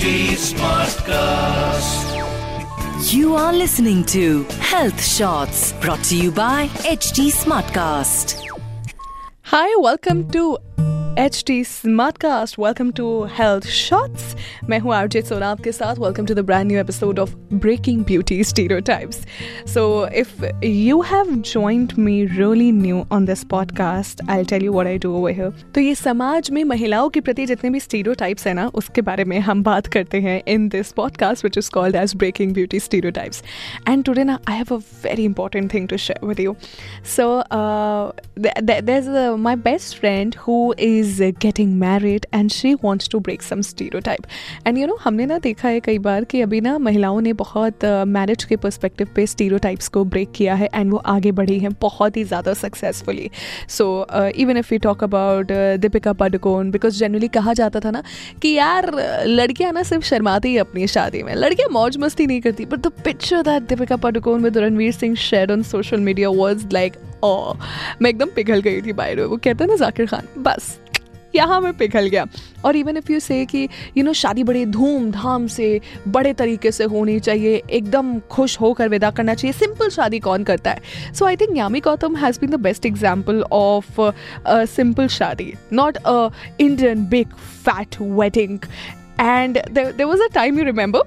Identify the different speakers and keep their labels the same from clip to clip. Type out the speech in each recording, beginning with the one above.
Speaker 1: HT Smartcast.
Speaker 2: You are listening to Health Shots brought to you by HD Smartcast.
Speaker 3: Hi, welcome to HT Smartcast. Welcome to Health Shots. मैं हूँ RJ Sona आपके साथ. Welcome to the brand new episode of breaking beauty stereotypes so if you have joined me really new on this podcast I tell you what I do over तो ये समाज में महिलाओं के प्रति जितने भी स्टीरियोटाइप्स हैं ना, उसके बारे में हम बात करते हैं in this podcast which is called as breaking beauty stereotypes and today ना I have a very important thing to share with you so there is my best friend who is getting married and she wants to break some stereotype and you know हमने ना देखा है कई बार कि अभी ना महिलाओं ने बहुत मैरिज uh, के परस्पेक्टिव पे स्टीरियोटाइप्स को ब्रेक किया है एंड वो आगे बढ़ी हैं बहुत ही ज़्यादा successfully so even if you talk about Deepika Padukone because generally कहा जाता था ना कि यार लड़कियाँ ना सिर्फ़ शर्माती ही अपनी शादी में लड़कियाँ मौज मस्ती नहीं करती but the picture that Deepika Padukone with Ranveer Singh share on social media was like oh मैं एकदम पिघल गई थी बाय वो कहते हैं ना जाकिर खान बस. यहाँ मैं पिघल गया। और इवन इफ़ यू से कि यू नो शादी बड़े धूमधाम से, बड़े तरीके से होनी चाहिए, एकदम खुश होकर विदा करना चाहिए। सिंपल शादी कौन करता है? So I think Yami Gautam has been the best example of simple शादी not a Indian big fat wedding and there was a time you remember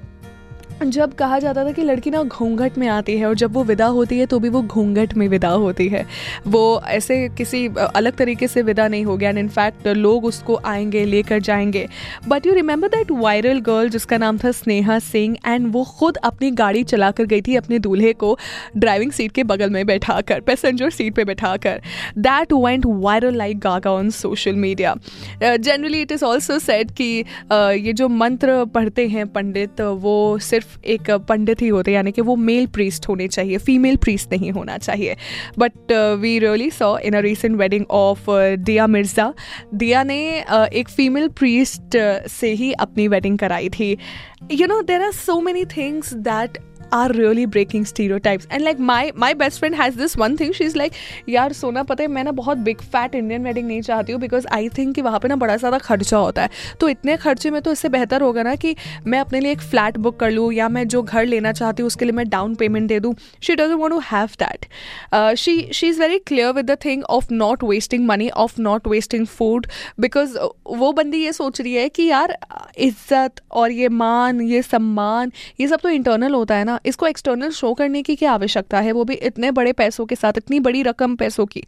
Speaker 3: जब कहा जाता था कि लड़की ना घूंघट में आती है और जब वो विदा होती है तो भी वो घूंघट में विदा होती है। वो ऐसे किसी अलग तरीके से विदा नहीं हो गया एंड इनफैक्ट लोग उसको आएँगे लेकर जाएँगे। But you remember that viral girl जिसका नाम था स्नेहा सिंह एंड वो खुद अपनी गाड़ी चला कर गई थी अपने दूल्हे को ड्राइविंग सीट के बगल में बैठा कर पैसेंजर सीट पर बैठा कर that went viral like gaga on social media generally it is also set कि uh, ये जो मंत्र पढ़ते हैं पंडित वो सिर्फ़ सिर्फ़ एक पंडित ही होते यानी कि वो मेल प्रीस्ट होने चाहिए फीमेल प्रीस्ट नहीं होना चाहिए। But we really saw in a recent wedding of Dia Mirza. Dia ने uh, एक फीमेल प्रीस्ट से ही अपनी वेडिंग कराई थी। You know there are so many things that are really types and like my my best friend has this one thing she is like यार सोना पता है, मैं ना बहुत बिग फैट इंडियन वेडिंग नहीं चाहती हूँ बिकॉज़ आई थिंक कि वहाँ पर ना बड़ा ज़्यादा खर्चा होता है। तो इतने खर्चे में तो इससे बेहतर होगा ना कि मैं अपने लिए एक फ्लैट बुक कर लूँ या मैं जो घर लेना चाहती हूँ उसके लिए मैं डाउन पेमेंट दे दूँ। She doesn't want to have that she she is very clear with the thing of not wasting money of not wasting food because वो बंदी ये सोच रही है कि, यार, इज़्ज़त और ये मान, ये सम्मान, ये सब तो इंटरनल होता है ना इसको एक्सटर्नल शो करने की क्या आवश्यकता है? वो भी इतने बड़े पैसों के साथ इतनी बड़ी रकम पैसों की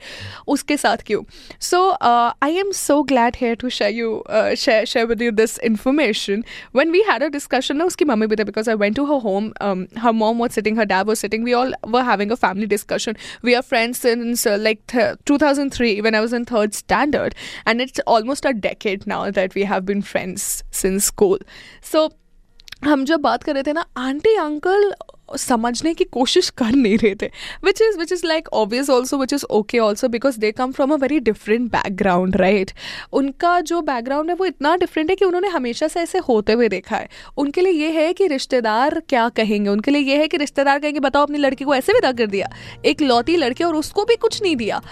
Speaker 3: उसके साथ क्यों? So I am so glad here to share you share with you this information one we had a discussion ना उसकी मम्मी भी थे because I went to her home her mom was sitting her dad was sitting we all were having a family discussion we are friends since like two thousand three when I was in third standard, and it's almost a decade now that we have been friends since school. So हम जब बात कर रहे थे ना, aunty, uncle समझने की कोशिश कर नहीं रहे थे। Which is which is like obvious also which is okay also because they come from a very different background right उनका जो बैकग्राउंड है, वो इतना डिफरेंट है कि उन्होंने हमेशा से ऐसे होते हुए देखा है। उनके लिए ये है कि रिश्तेदार क्या कहेंगे? उनके लिए ये है कि रिश्तेदार कहेंगे, बताओ, अपनी लड़की को ऐसे विदा कर दिया। एक लौती लड़की और उसको भी कुछ नहीं दिया।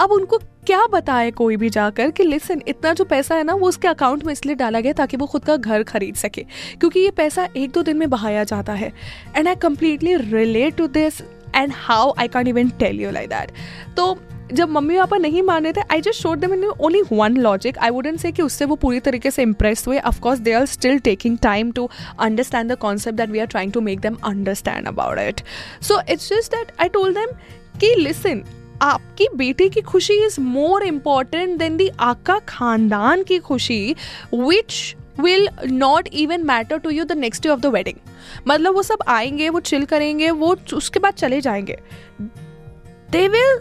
Speaker 3: अब उनको क्या बताए कोई भी जाकर कि लिसन इतना जो पैसा है ना, वो उसके अकाउंट में इसलिए डाला गया ताकि वो खुद का घर खरीद सके। क्योंकि ये पैसा एक दो दिन में बहाया जाता है। And I completely relate to this and how I can even tell you like that तो जब मम्मी पापा नहीं मान रहे थे I just showed them in only one logic I wouldn't say कि उससे वो पूरी तरीके से इंप्रेस हुए। Of course they are still taking time to understand the concept that we are trying to make them understand about it so it's just that I told them कि listen आपकी बेटी की खुशी is more important than the आपका खानदान की खुशी which will not even matter to you the next day of the wedding मतलब वो सब आएँगे, वो चिल करेंगे, वो उसके बाद चले जाएँगे। They will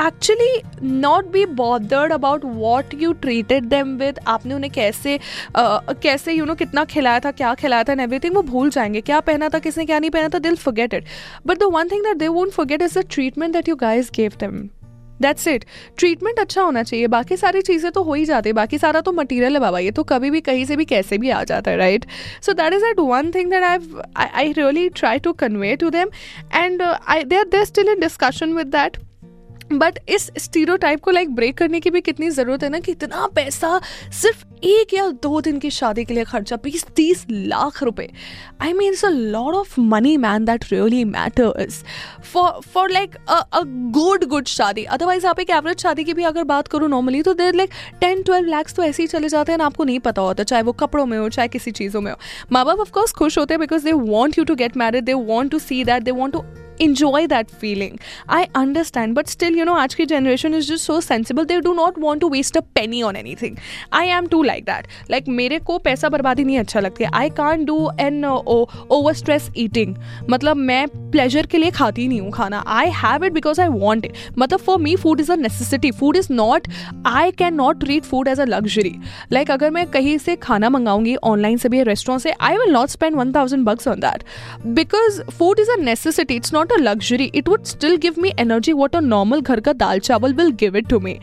Speaker 3: actually not be bothered about what you treated them with आपने उन्हें कैसे uh, कैसे यू नो कितना खिलाया था क्या खिलाया था एंड एवरीथिंग वो भूल जाएँगे। क्या पहना था किसने क्या नहीं पहना था they'll forget it but the one thing that they won't forget is the treatment that you guys gave them that's it treatment अच्छा होना चाहिए। बाकी सारी चीज़ें तो हो ही जाती है। बाकी सारा तो मटीरियल है बाबा ये तो कभी भी कहीं से भी कैसे भी आ जाता है right so that is that one thing that I I really try to convey to them and I they are they still in discussion with that but इस स्टीरियोटाइप को लाइक ब्रेक करने की भी कितनी ज़रूरत है ना कि इतना पैसा सिर्फ़ एक या दो दिन की शादी के लिए खर्चा बीस तीस लाख रुपए। I mean it's a lot of money man that really matters for for like a good good शादी। अदरवाइज़ आप एक एवरेज शादी की भी अगर बात करूँ नॉर्मली तो there like ten twelve lakhs तो ऐसे ही चले जाते हैं आपको नहीं पता होता, चाहे वो कपड़ों में हो, चाहे किसी चीज़ों में हो। माँ बाप ऑफकोर्स खुश होते हैं because they want you to get married they want to see that they want to enjoy that feeling i understand but still you know aaj ki generation is just so sensible they do not want to waste a penny on anything i am too like that like मेरे को पैसा बर्बादी नहीं अच्छा लगती I can't do an uh, over stress eating. मतलब मैं pleasure के लिए खाती नहीं हूँ खाना। I have it because I want it मतलब for me food is a necessity food is not I can not treat food as a luxury like अगर मैं कहीं से खाना मंगाऊँगी ऑनलाइन से भी रेस्टोरेंट से I will not spend one thousand bucks on that because food is a necessity it's not a luxury it would still give me energy what a normal ghar ka dal chawal will give it to me.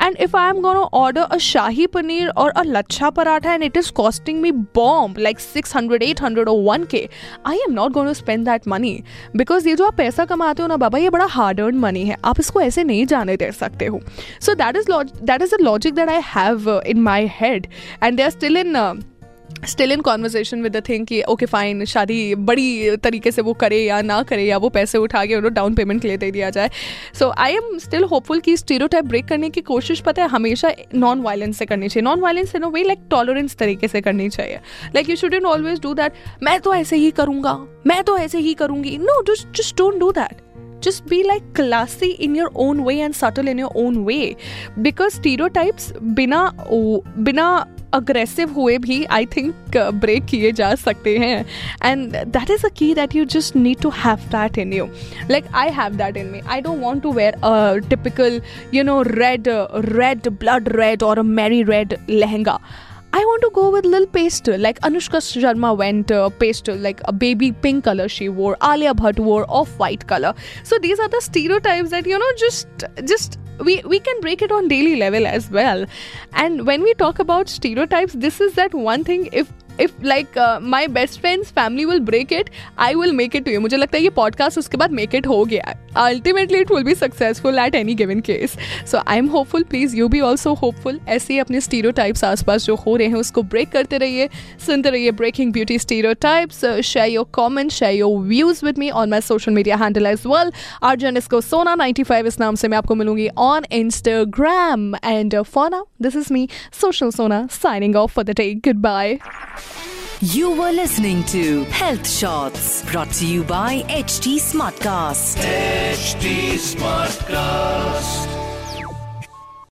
Speaker 3: And if I am going to order a shahi paneer or a lacha paratha and it is costing me bomb like 600, 800 or 1k, I am not going to spend that money because ये जो आप पैसा कमाते हो ना बाबा ये बड़ा हार्ड अर्न मनी है आप इसको ऐसे नहीं जाने दे सकते हो so that is that is a logic that I have in my head and they are still in still in conversation with the thing कि ओके फाइन शादी बड़ी तरीके से वो करे या ना करे या वो पैसे उठा के उन्होंने डाउन पेमेंट के लिए दे दिया जाए। So I am still hopeful कि स्टीरो ब्रेक करने की कोशिश, पता है, हमेशा नॉन वायलेंस से करनी चाहिए। Non violence in a way like tolerance तरीके से करनी चाहिए। Like you should always do that मैं तो ऐसे ही करूँगा, मैं तो ऐसे ही करूँगी। No just just don't do that just be, like, classy in your own way and subtle in your own way. Because stereotypes बिना बिना अग्रेसिव हुए भी आई थिंक ब्रेक किए जा सकते हैं. And that is a key that you just need to have that in you like I have that in me I don't want to wear a typical you know red red blood red और uh मेरी red lehenga I want to go with little pastel, like Anushka Sharma went uh, pastel, like a baby pink color she wore. Alia Bhatt wore off-white color. So these are the stereotypes that you know just just we we can break it on daily level as well and when we talk about stereotypes this is that one thing if if like my best friends family will break it I will make it to you मुझे लगता है ये podcast उसके बाद make it हो गया ultimately it will be successful at any given case so I am hopeful please you be also hopeful ऐसे ही अपने स्टीरो टाइप्स आस पास जो हो रहे हैं, उसको ब्रेक करते रहिए, सुनते रहिए breaking beauty stereotypes share your comment share your views with me on my social media handle as well आर्जन इसको सोना नाइन्टी फाइव इस नाम से मैं आपको मिलूँगी on Instagram and फॉना this is me social Sona signing off for the day good bye
Speaker 2: You were listening to Health Shots brought to you by HT Smartcast.
Speaker 1: HT Smartcast.